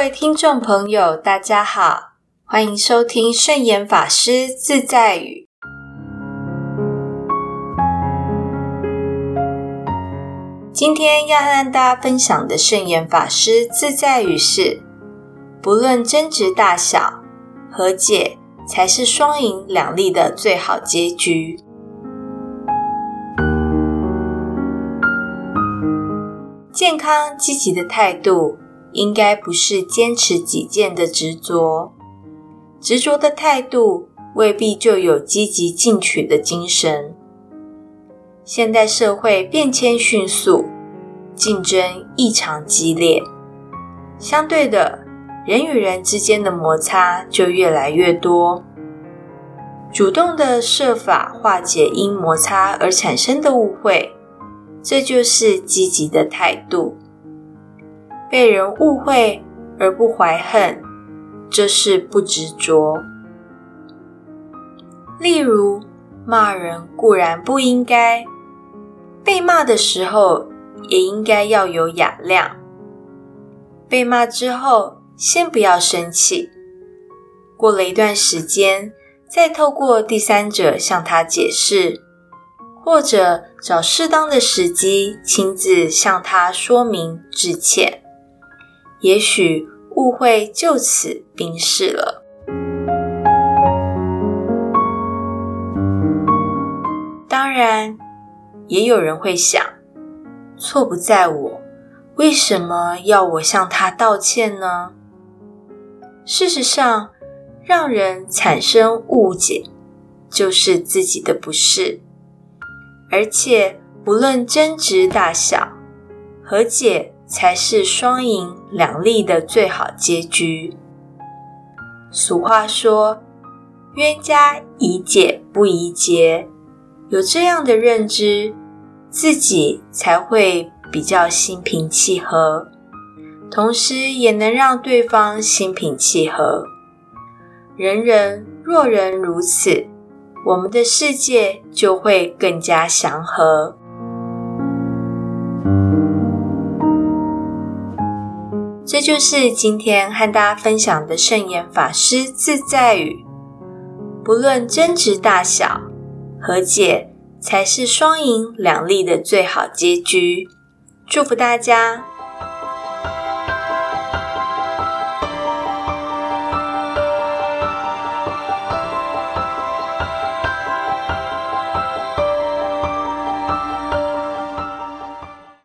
各位听众朋友，大家好，欢迎收听圣严法师自在语。今天要和大家分享的圣严法师自在语是：不论争执大小，和解才是双赢两利的最好结局。健康积极的态度，应该不是坚持己见的执着。执着的态度，未必就有积极进取的精神。现代社会变迁迅速，竞争异常激烈，相对的，人与人之间的摩擦就越来越多。主动的设法化解因摩擦而产生的误会。这就是积极的态度。被人误会而不怀恨，这是不执着。例如，骂人固然不应该，被骂的时候也应该要有雅量。被骂之后，先不要生气，过了一段时间，再透过第三者向他解释。或者找适当的时机，亲自向他说明致歉，也许误会就此冰释了。当然，也有人会想，错不在我，为什么要我向他道歉呢？事实上，让人产生误解，就是自己的不是。而且，不论争执大小，和解才是双赢两利的最好结局。俗话说：“冤家宜解不宜结。”有这样的认知，自己才会比较心平气和，同时也能让对方心平气和。人人若人如此。我们的世界就会更加祥和。这就是今天和大家分享的圣严法师自在语：不论争执大小，和解才是双赢两利的最好结局。祝福大家！